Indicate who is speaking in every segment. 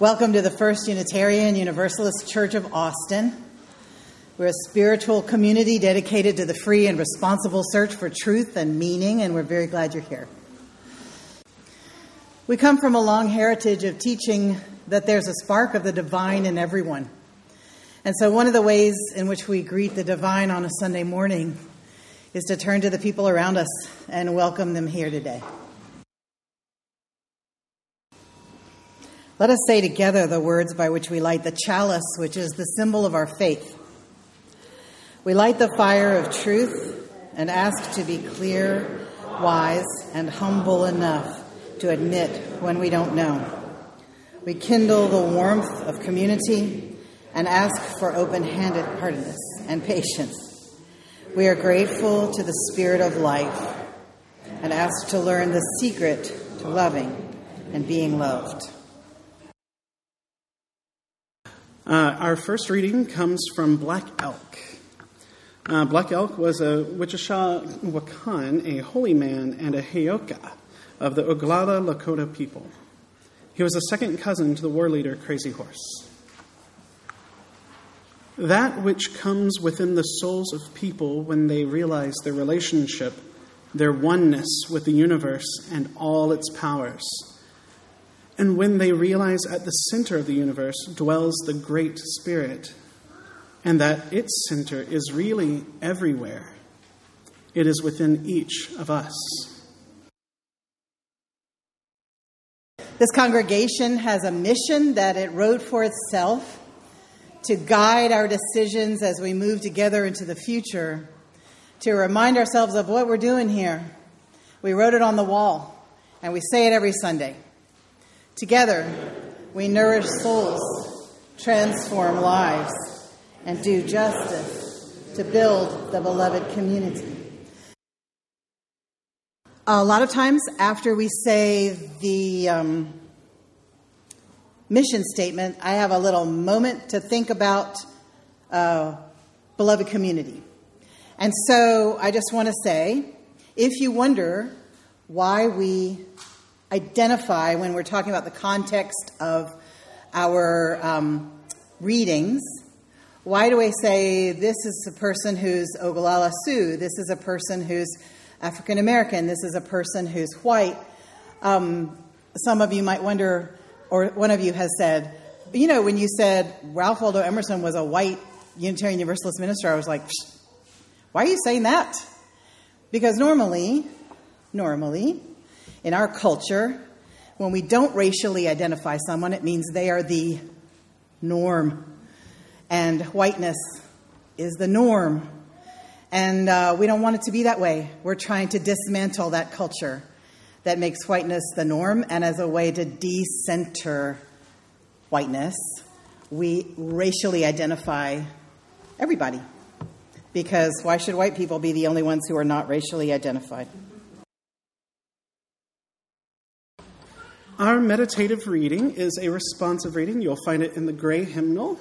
Speaker 1: Welcome to the First Unitarian Universalist Church of Austin. We're a spiritual community dedicated to the free and responsible search for truth and meaning, and we're very glad you're here. We come from a long heritage of teaching that there's a spark of the divine in everyone. And so, one of the ways in which we greet the divine on a Sunday morning is to turn to the people around us and welcome them here today. Let us say together the words by which we light the chalice, which is the symbol of our faith. We light the fire of truth and ask to be clear, wise, and humble enough to admit when we don't know. We kindle the warmth of community and ask for open handed heartedness and patience. We are grateful to the Spirit of life and ask to learn the secret to loving and being loved.
Speaker 2: Uh, our first reading comes from Black Elk. Uh, Black Elk was a Wichasha Wakan, a holy man, and a Heyoka of the Oglala Lakota people. He was a second cousin to the war leader Crazy Horse. That which comes within the souls of people when they realize their relationship, their oneness with the universe and all its powers and when they realize at the center of the universe dwells the Great Spirit, and that its center is really everywhere, it is within each of us.
Speaker 1: This congregation has a mission that it wrote for itself to guide our decisions as we move together into the future, to remind ourselves of what we're doing here. We wrote it on the wall, and we say it every Sunday. Together, we nourish souls, transform lives, and do justice to build the beloved community. A lot of times, after we say the um, mission statement, I have a little moment to think about uh, beloved community. And so I just want to say if you wonder why we identify when we're talking about the context of our um, readings. Why do I say this is a person who's Oglala Sioux? This is a person who's African American. This is a person who's white. Um, some of you might wonder, or one of you has said, you know, when you said Ralph Waldo Emerson was a white Unitarian Universalist minister, I was like, why are you saying that? Because normally, normally, in our culture, when we don't racially identify someone, it means they are the norm. And whiteness is the norm. And uh, we don't want it to be that way. We're trying to dismantle that culture that makes whiteness the norm. And as a way to decenter whiteness, we racially identify everybody. Because why should white people be the only ones who are not racially identified?
Speaker 2: Our meditative reading is a responsive reading. You'll find it in the gray hymnal.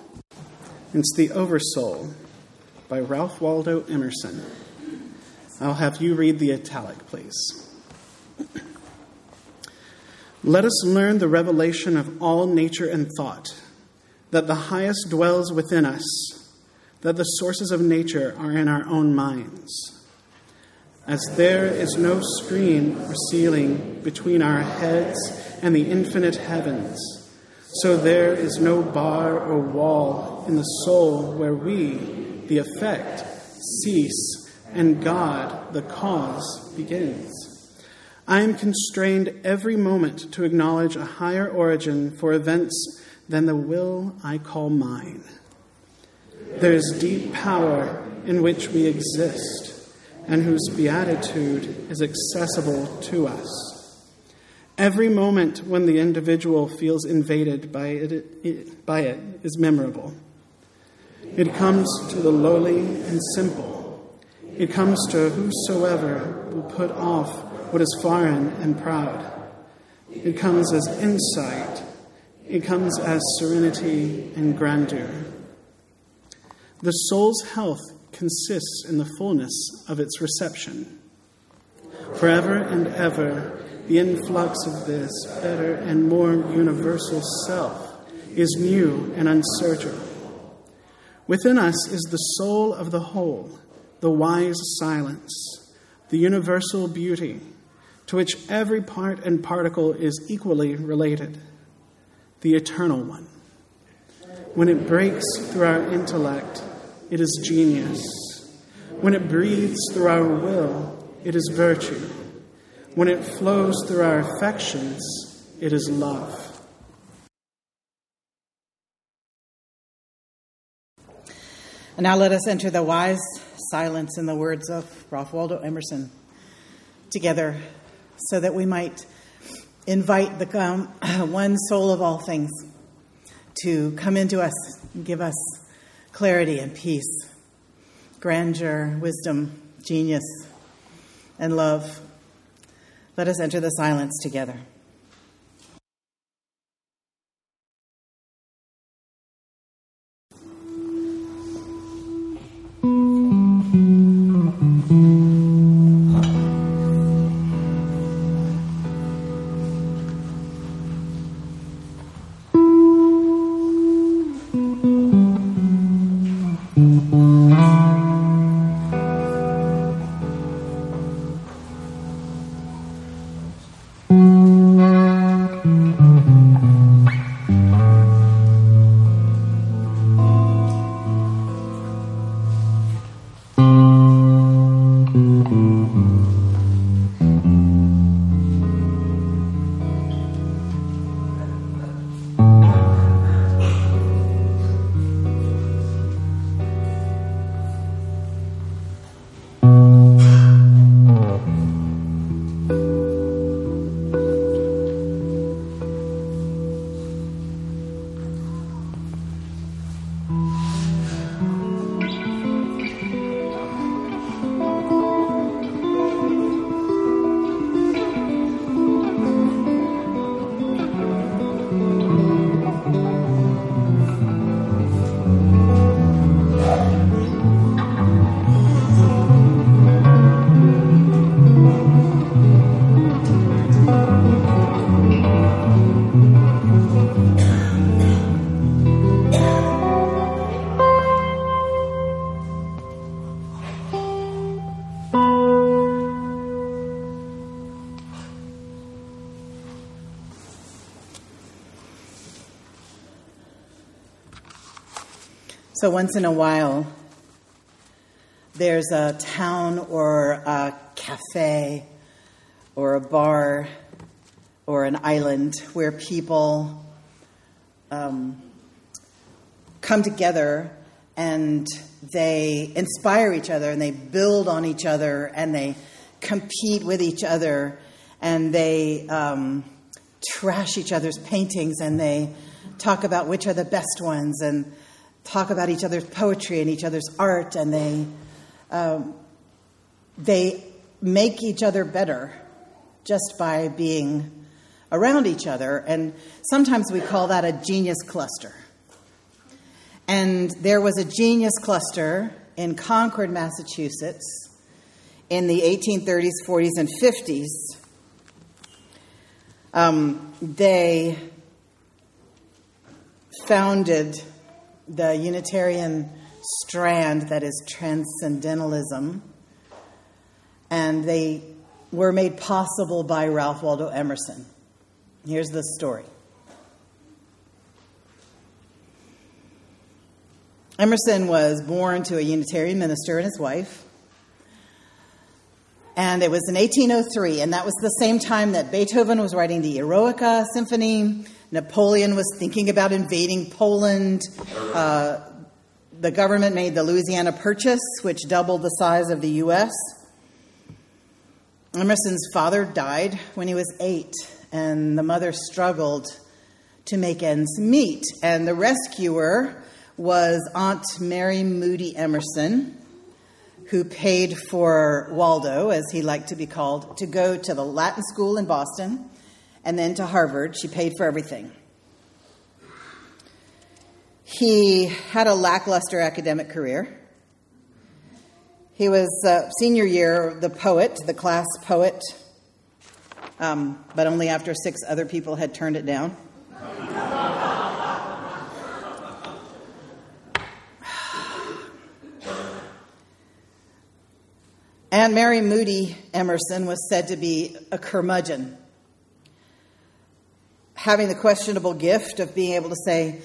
Speaker 2: It's The Oversoul by Ralph Waldo Emerson. I'll have you read the italic, please. Let us learn the revelation of all nature and thought, that the highest dwells within us, that the sources of nature are in our own minds. As there is no screen or ceiling between our heads and the infinite heavens. So there is no bar or wall in the soul where we, the effect, cease, and God, the cause, begins. I am constrained every moment to acknowledge a higher origin for events than the will I call mine. There is deep power in which we exist, and whose beatitude is accessible to us. Every moment when the individual feels invaded by it, by it is memorable. It comes to the lowly and simple. It comes to whosoever will put off what is foreign and proud. It comes as insight. It comes as serenity and grandeur. The soul's health consists in the fullness of its reception. Forever and ever, the influx of this better and more universal self is new and unsearchable. Within us is the soul of the whole, the wise silence, the universal beauty, to which every part and particle is equally related, the eternal one. When it breaks through our intellect, it is genius. When it breathes through our will, it is virtue. When it flows through our affections, it is love.
Speaker 1: And now let us enter the wise silence in the words of Ralph Waldo Emerson together so that we might invite the um, one soul of all things to come into us and give us clarity and peace, grandeur, wisdom, genius, and love. Let us enter the silence together. So once in a while, there's a town or a cafe or a bar or an island where people um, come together and they inspire each other and they build on each other and they compete with each other and they um, trash each other's paintings and they talk about which are the best ones and talk about each other's poetry and each other's art, and they um, they make each other better just by being around each other. And sometimes we call that a genius cluster. And there was a genius cluster in Concord, Massachusetts in the 1830s, 40s, and 50s. Um, they founded the Unitarian strand that is transcendentalism, and they were made possible by Ralph Waldo Emerson. Here's the story. Emerson was born to a Unitarian minister and his wife. And it was in 1803, and that was the same time that Beethoven was writing the Eroica Symphony, Napoleon was thinking about invading Poland. Uh, the government made the Louisiana Purchase, which doubled the size of the U.S. Emerson's father died when he was eight, and the mother struggled to make ends meet. And the rescuer was Aunt Mary Moody Emerson, who paid for Waldo, as he liked to be called, to go to the Latin school in Boston and then to Harvard. She paid for everything. He had a lackluster academic career. He was uh, senior year the poet, the class poet, um, but only after six other people had turned it down. Aunt Mary Moody Emerson was said to be a curmudgeon having the questionable gift of being able to say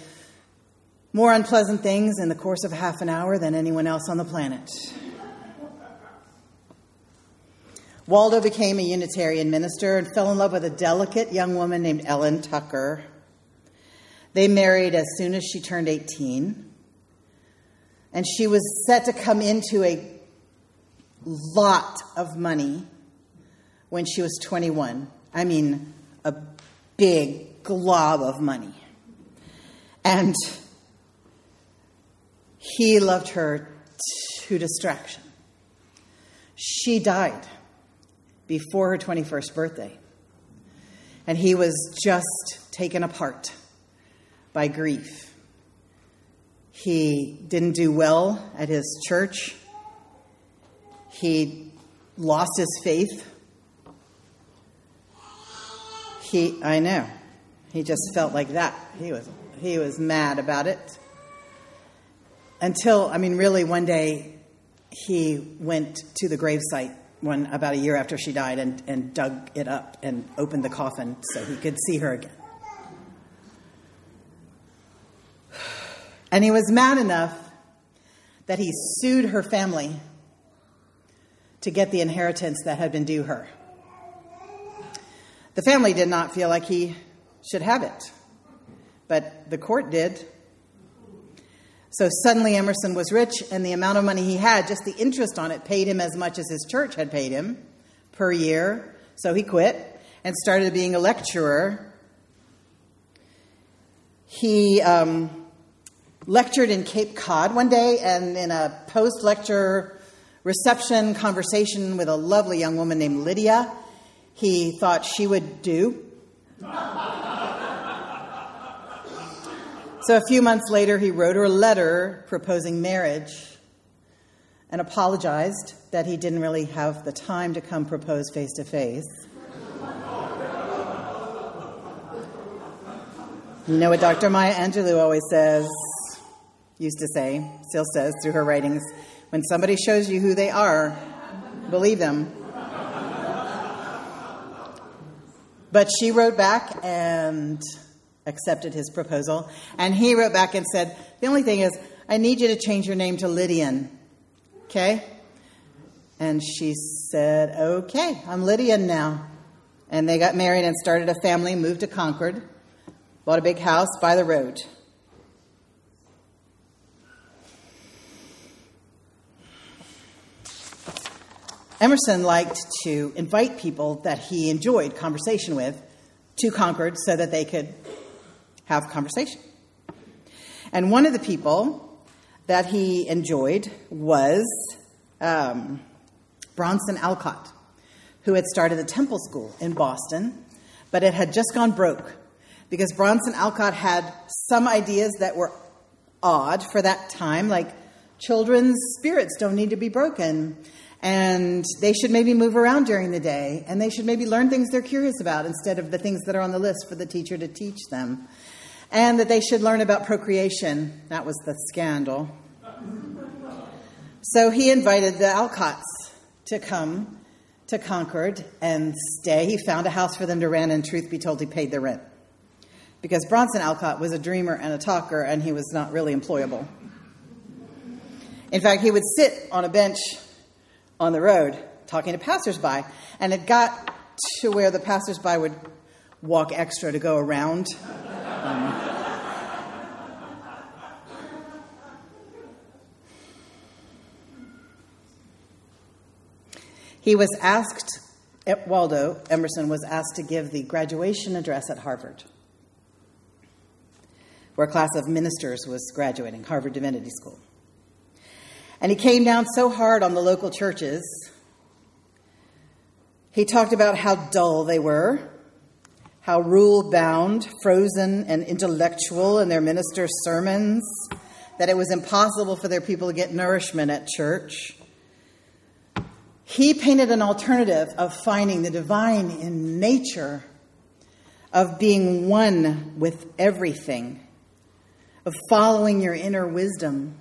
Speaker 1: more unpleasant things in the course of half an hour than anyone else on the planet. Waldo became a Unitarian minister and fell in love with a delicate young woman named Ellen Tucker. They married as soon as she turned 18. And she was set to come into a lot of money when she was 21. I mean, a big glob of money. And he loved her to distraction. She died before her 21st birthday. And he was just taken apart by grief. He didn't do well at his church. He lost his faith. He, I know, he just felt like that. He was, he was mad about it. Until, I mean, really, one day he went to the gravesite one about a year after she died and, and dug it up and opened the coffin so he could see her again. And he was mad enough that he sued her family to get the inheritance that had been due her. The family did not feel like he should have it, but the court did. So suddenly Emerson was rich, and the amount of money he had, just the interest on it, paid him as much as his church had paid him per year. So he quit and started being a lecturer. He um, lectured in Cape Cod one day, and in a post lecture reception conversation with a lovely young woman named Lydia, he thought she would do. So a few months later, he wrote her a letter proposing marriage and apologized that he didn't really have the time to come propose face to face. You know what Dr. Maya Angelou always says, used to say, still says through her writings when somebody shows you who they are, believe them. But she wrote back and accepted his proposal. And he wrote back and said, The only thing is, I need you to change your name to Lydian. Okay? And she said, Okay, I'm Lydian now. And they got married and started a family, moved to Concord, bought a big house by the road. Emerson liked to invite people that he enjoyed conversation with to Concord so that they could have conversation. And one of the people that he enjoyed was um, Bronson Alcott, who had started a temple school in Boston, but it had just gone broke because Bronson Alcott had some ideas that were odd for that time, like children's spirits don't need to be broken and they should maybe move around during the day and they should maybe learn things they're curious about instead of the things that are on the list for the teacher to teach them and that they should learn about procreation. That was the scandal. So he invited the Alcotts to come to Concord and stay. He found a house for them to rent, and truth be told, he paid the rent. Because Bronson Alcott was a dreamer and a talker, and he was not really employable. In fact, he would sit on a bench on the road talking to passersby, and it got to where the passersby would walk extra to go around he was asked, Waldo Emerson was asked to give the graduation address at Harvard, where a class of ministers was graduating, Harvard Divinity School. And he came down so hard on the local churches. He talked about how dull they were, how rule bound, frozen, and intellectual in their ministers' sermons, that it was impossible for their people to get nourishment at church. He painted an alternative of finding the divine in nature, of being one with everything, of following your inner wisdom,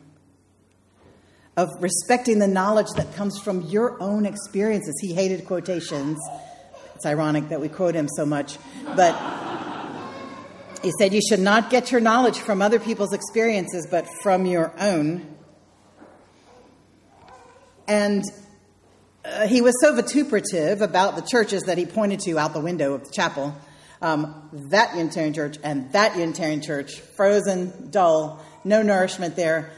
Speaker 1: of respecting the knowledge that comes from your own experiences. He hated quotations. It's ironic that we quote him so much, but he said you should not get your knowledge from other people's experiences, but from your own. And uh, he was so vituperative about the churches that he pointed to out the window of the chapel. Um, that Unitarian church and that Unitarian church, frozen, dull, no nourishment there.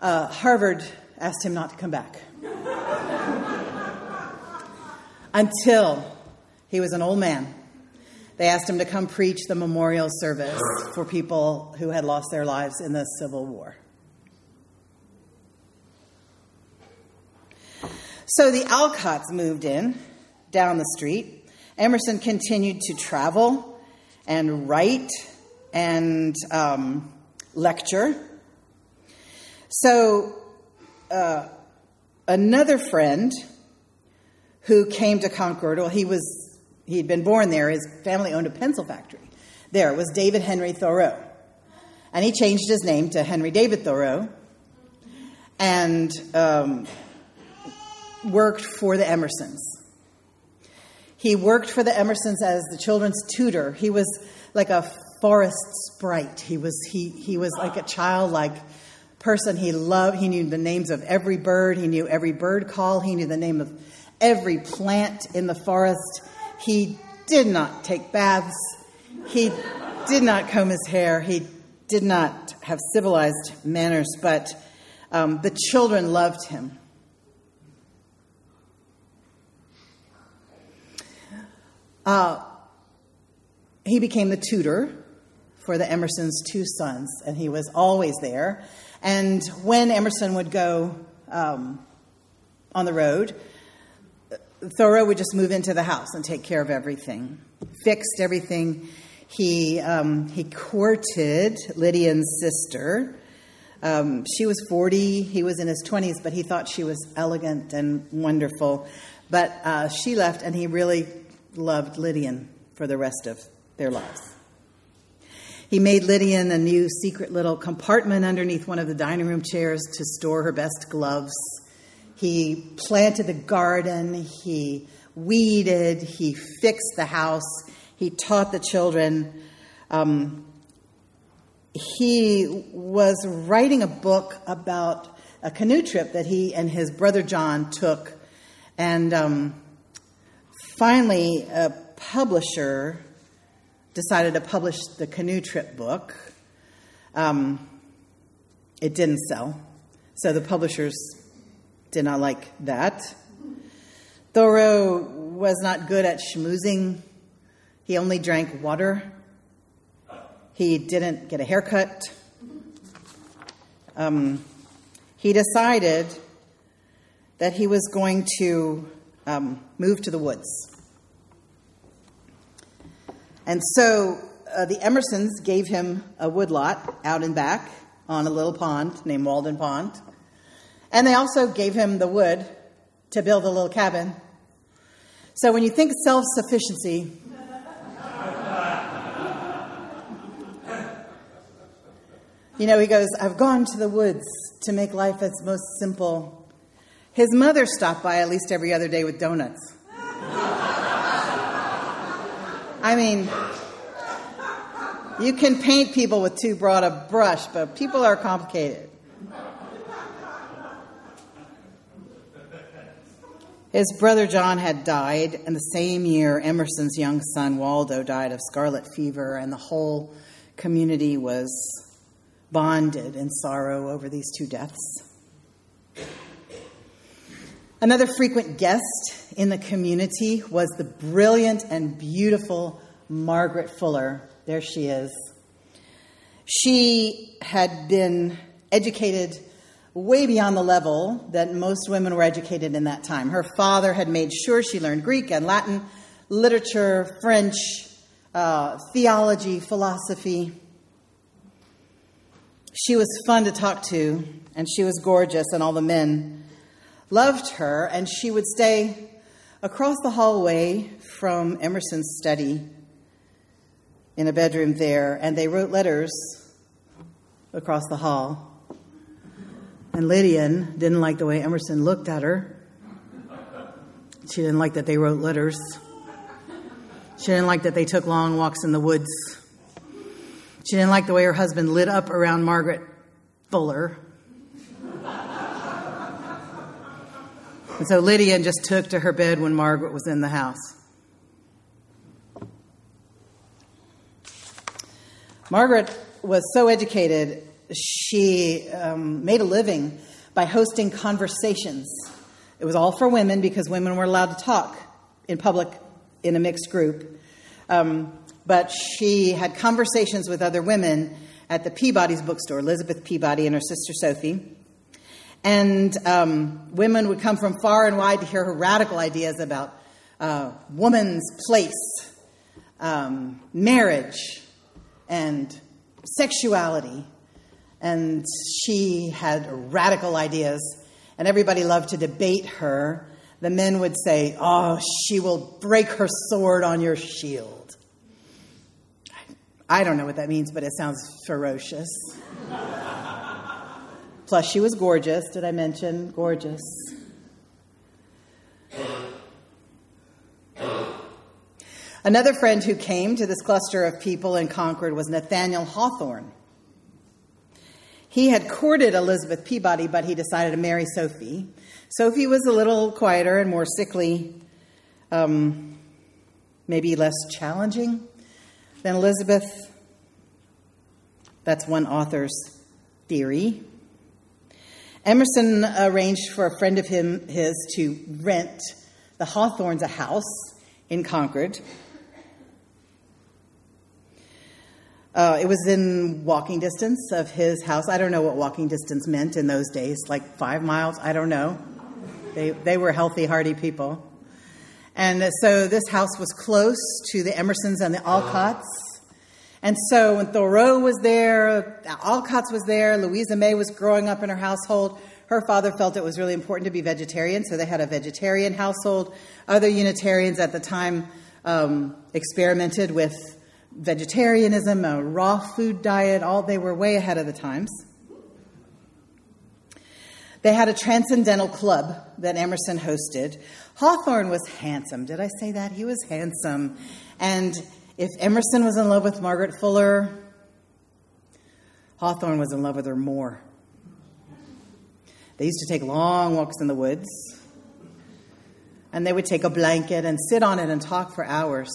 Speaker 1: Uh, Harvard asked him not to come back. Until he was an old man. They asked him to come preach the memorial service for people who had lost their lives in the Civil War. So the Alcotts moved in down the street. Emerson continued to travel and write and um, lecture. So uh, another friend who came to Concord, well, he was he'd been born there. His family owned a pencil factory. There was David Henry Thoreau, and he changed his name to Henry David Thoreau, and um, worked for the Emersons. He worked for the Emersons as the children's tutor. He was like a forest sprite. He was he he was like a childlike person. He loved. He knew the names of every bird. He knew every bird call. He knew the name of every plant in the forest. He did not take baths. He did not comb his hair. He did not have civilized manners, but um, the children loved him. Uh, he became the tutor for the Emerson's two sons, and he was always there. And when Emerson would go um, on the road, Thoreau would just move into the house and take care of everything, fixed everything. He, um, he courted Lydian's sister. Um, she was 40, he was in his 20s, but he thought she was elegant and wonderful. But uh, she left, and he really loved Lydian for the rest of their lives. He made Lydian a new secret little compartment underneath one of the dining room chairs to store her best gloves. He planted the garden, he weeded, he fixed the house, he taught the children. Um, he was writing a book about a canoe trip that he and his brother John took. And um, finally, a publisher decided to publish the canoe trip book. Um, it didn't sell, so the publishers did not like that. Thoreau was not good at schmoozing. He only drank water. He didn't get a haircut. Um, he decided that he was going to um, move to the woods. And so uh, the Emersons gave him a woodlot out and back on a little pond named Walden Pond. And they also gave him the wood to build a little cabin. So when you think self sufficiency, you know, he goes, I've gone to the woods to make life its most simple. His mother stopped by at least every other day with donuts. I mean, you can paint people with too broad a brush, but people are complicated. His brother John had died, and the same year, Emerson's young son Waldo died of scarlet fever, and the whole community was bonded in sorrow over these two deaths. Another frequent guest in the community was the brilliant and beautiful Margaret Fuller. There she is. She had been educated way beyond the level that most women were educated in that time. Her father had made sure she learned Greek and Latin, literature, French, uh, theology, philosophy. She was fun to talk to, and she was gorgeous, and all the men loved her, and she would stay across the hallway from Emerson's study in a bedroom there, and they wrote letters across the hall. And Lydian didn't like the way Emerson looked at her. She didn't like that they wrote letters. She didn't like that they took long walks in the woods. She didn't like the way her husband lit up around Margaret Fuller. And so Lydia just took to her bed when Margaret was in the house. Margaret was so educated, she um, made a living by hosting conversations. It was all for women because women were allowed to talk in public in a mixed group. Um, but she had conversations with other women at the Peabody's bookstore, Elizabeth Peabody and her sister Sophie. And um, women would come from far and wide to hear her radical ideas about uh, woman's place, um, marriage, and sexuality. And she had radical ideas, and everybody loved to debate her. The men would say, Oh, she will break her sword on your shield. I don't know what that means, but it sounds ferocious. Plus, she was gorgeous. Did I mention gorgeous? Another friend who came to this cluster of people in Concord was Nathaniel Hawthorne. He had courted Elizabeth Peabody, but he decided to marry Sophie. Sophie was a little quieter and more sickly, um, maybe less challenging than Elizabeth. That's one author's theory. Emerson arranged for a friend of him, his to rent the Hawthornes a house in Concord. Uh, it was in walking distance of his house. I don't know what walking distance meant in those days, like five miles. I don't know. They, they were healthy, hardy people. And so this house was close to the Emersons and the Alcotts. And so when Thoreau was there, Alcotts was there, Louisa May was growing up in her household. Her father felt it was really important to be vegetarian, so they had a vegetarian household. Other Unitarians at the time um, experimented with vegetarianism, a raw food diet. All they were way ahead of the times. They had a transcendental club that Emerson hosted. Hawthorne was handsome. Did I say that? He was handsome. And if Emerson was in love with Margaret Fuller, Hawthorne was in love with her more. They used to take long walks in the woods, and they would take a blanket and sit on it and talk for hours.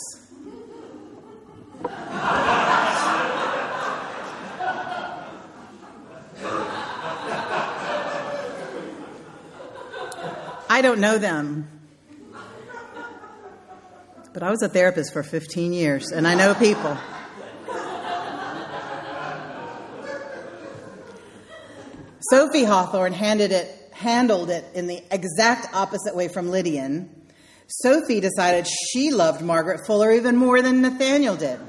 Speaker 1: I don't know them. But I was a therapist for 15 years, and I know people. Sophie Hawthorne it, handled it in the exact opposite way from Lydian. Sophie decided she loved Margaret Fuller even more than Nathaniel did.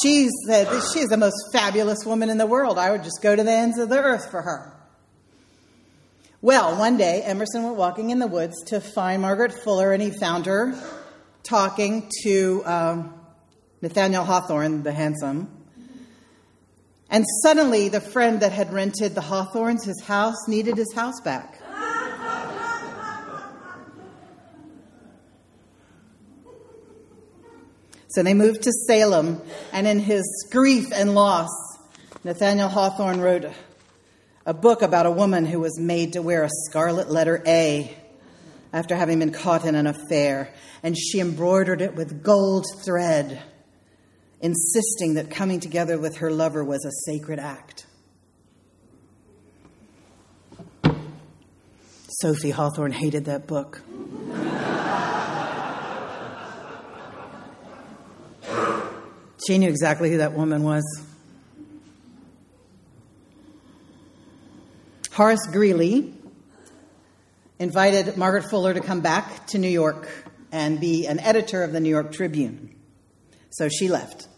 Speaker 1: She said she's the most fabulous woman in the world. I would just go to the ends of the earth for her. Well, one day Emerson went walking in the woods to find Margaret Fuller, and he found her talking to um, Nathaniel Hawthorne, the handsome. And suddenly, the friend that had rented the Hawthornes his house needed his house back. So they moved to Salem, and in his grief and loss, Nathaniel Hawthorne wrote a book about a woman who was made to wear a scarlet letter A after having been caught in an affair, and she embroidered it with gold thread, insisting that coming together with her lover was a sacred act. Sophie Hawthorne hated that book. she knew exactly who that woman was. Horace Greeley invited Margaret Fuller to come back to New York and be an editor of the New York Tribune. So she left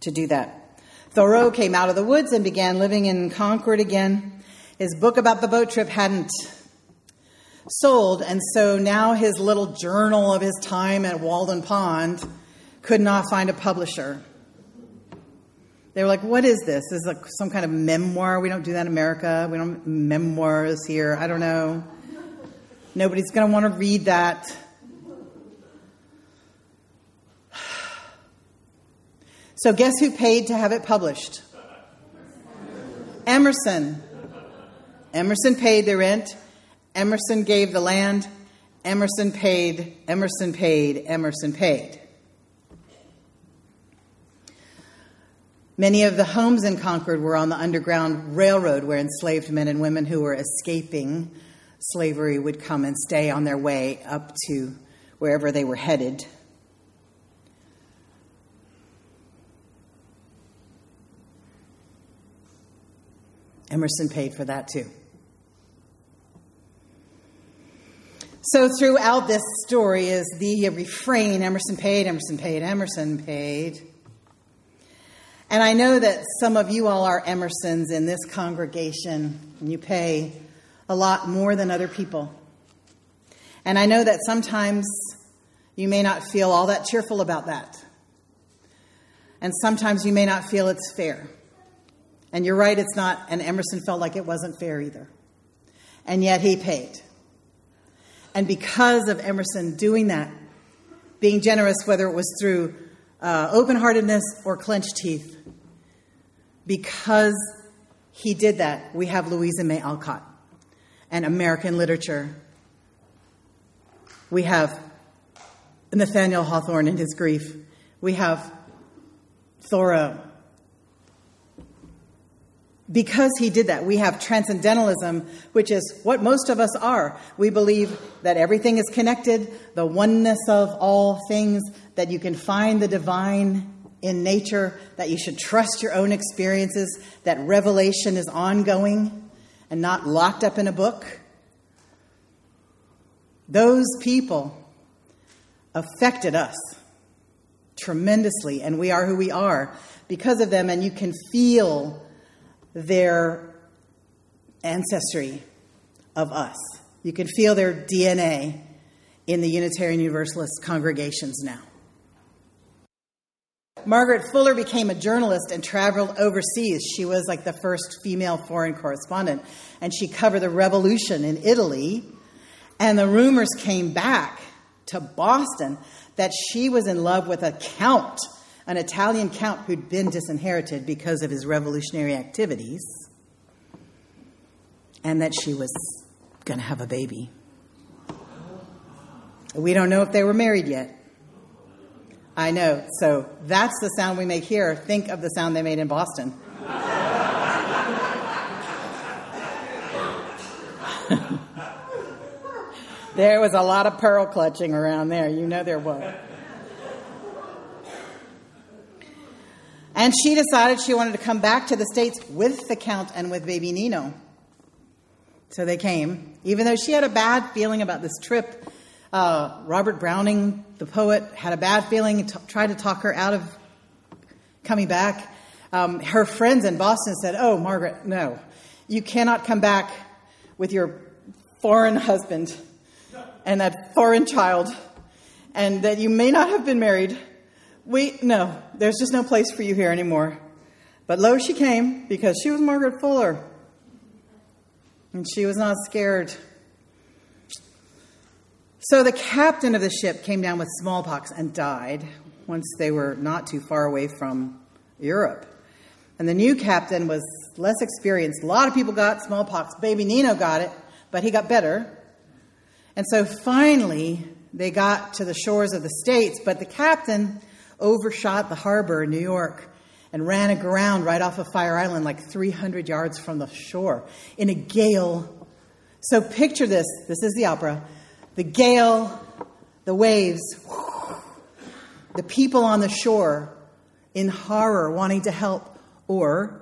Speaker 1: to do that. Thoreau came out of the woods and began living in Concord again. His book about the boat trip hadn't sold, and so now his little journal of his time at Walden Pond could not find a publisher. They were like, "What is this? This is like some kind of memoir. We don't do that in America. We don't memoirs here. I don't know. Nobody's going to want to read that." So, guess who paid to have it published? Emerson. Emerson paid the rent. Emerson gave the land. Emerson paid, Emerson paid, Emerson paid. Many of the homes in Concord were on the Underground Railroad where enslaved men and women who were escaping slavery would come and stay on their way up to wherever they were headed. Emerson paid for that too. So, throughout this story is the refrain Emerson paid, Emerson paid, Emerson paid. And I know that some of you all are Emersons in this congregation, and you pay a lot more than other people. And I know that sometimes you may not feel all that cheerful about that. And sometimes you may not feel it's fair. And you're right, it's not, and Emerson felt like it wasn't fair either. And yet he paid. And because of Emerson doing that, being generous, whether it was through uh, open heartedness or clenched teeth, because he did that, we have Louisa May Alcott and American literature. We have Nathaniel Hawthorne and his grief. We have Thoreau because he did that, we have transcendentalism, which is what most of us are. We believe that everything is connected, the oneness of all things, that you can find the divine in nature, that you should trust your own experiences, that revelation is ongoing and not locked up in a book. Those people affected us tremendously, and we are who we are because of them, and you can feel their ancestry of us. You can feel their DNA in the Unitarian Universalist congregations now. Margaret Fuller became a journalist and traveled overseas. She was like the first female foreign correspondent, and she covered the revolution in Italy. And the rumors came back to Boston that she was in love with a count an Italian count who'd been disinherited because of his revolutionary activities, and that she was going to have a baby. We don't know if they were married yet. I know. So that's the sound we make here. Think of the sound they made in Boston. there was a lot of pearl clutching around there. You know there was. And she decided she wanted to come back to the States with the Count and with baby Nino. So they came. Even though she had a bad feeling about this trip, uh, Robert Browning, the poet, had a bad feeling t- tried to talk her out of coming back. Um, her friends in Boston said, Oh, Margaret, no. You cannot come back with your foreign husband and that foreign child, and that you may not have been married we, no, there's just no place for you here anymore. But lo, she came because she was Margaret Fuller. And she was not scared. So the captain of the ship came down with smallpox and died once they were not too far away from Europe. And the new captain was less experienced. A lot of people got smallpox. Baby Nino got it, but he got better. And so finally, they got to the shores of the States, but the captain overshot the harbor in New York and ran aground right off of Fire Island, like 300 yards from the shore, in a gale. So picture this this is the opera. The gale, the waves, the people on the shore in horror wanting to help or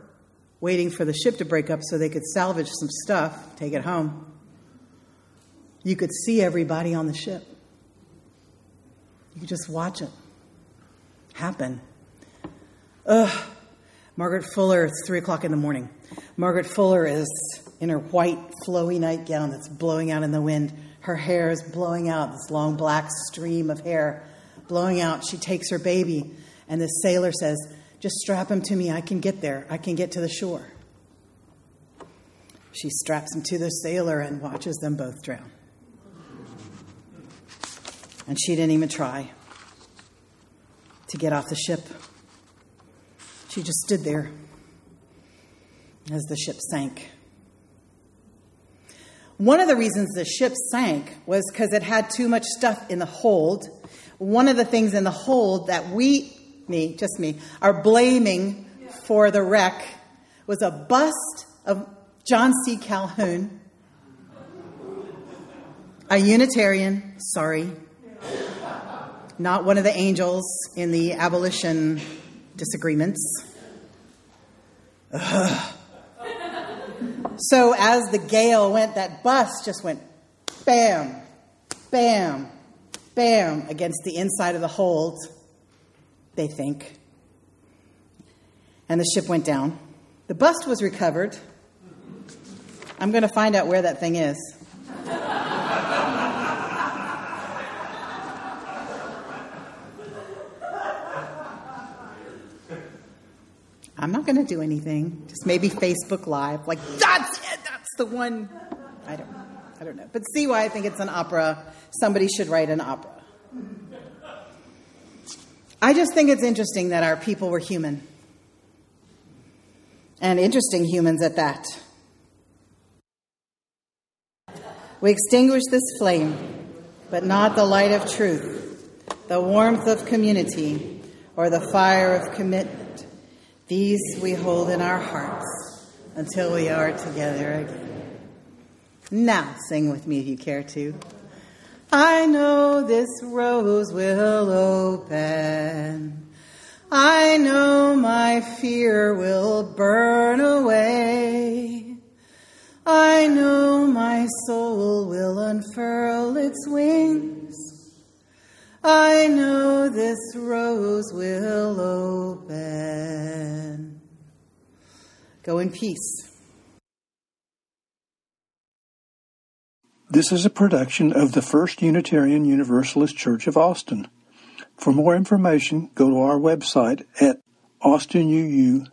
Speaker 1: waiting for the ship to break up so they could salvage some stuff, take it home. You could see everybody on the ship. You could just watch it happen. Ugh. Margaret Fuller, it's three o'clock in the morning. Margaret Fuller is in her white, flowy nightgown that's blowing out in the wind. Her hair is blowing out, this long black stream of hair blowing out. She takes her baby, and the sailor says, Just strap him to me. I can get there. I can get to the shore. She straps him to the sailor and watches them both drown. And she didn't even try to get off the ship. She just stood there as the ship sank. One of the reasons the ship sank was because it had too much stuff in the hold. One of the things in the hold that we, me, just me, are blaming for the wreck was a bust of John C. Calhoun, a Unitarian, sorry, not one of the angels in the abolition disagreements. Ugh. So as the gale went, that bus just went bam, bam, bam against the inside of the hold, they think. And the ship went down. The bust was recovered. I'm going to find out where that thing is. I'm not going to do anything. Just maybe Facebook Live. Like, that's it. That's the one. I don't, I don't know. But see why I think it's an opera. Somebody should write an opera. I just think it's interesting that our people were human. And interesting humans at that. We extinguish this flame, but not the light of truth, the warmth of community, or the fire of commitment. These we hold in our hearts until we are together again. Now, sing with me if you care to. I know this rose will open. I know my fear will burn away. I know my soul will unfurl its wings. I know this rose will open. Go in peace.
Speaker 3: This is a production of the First Unitarian Universalist Church of Austin. For more information, go to our website at austinuu.org.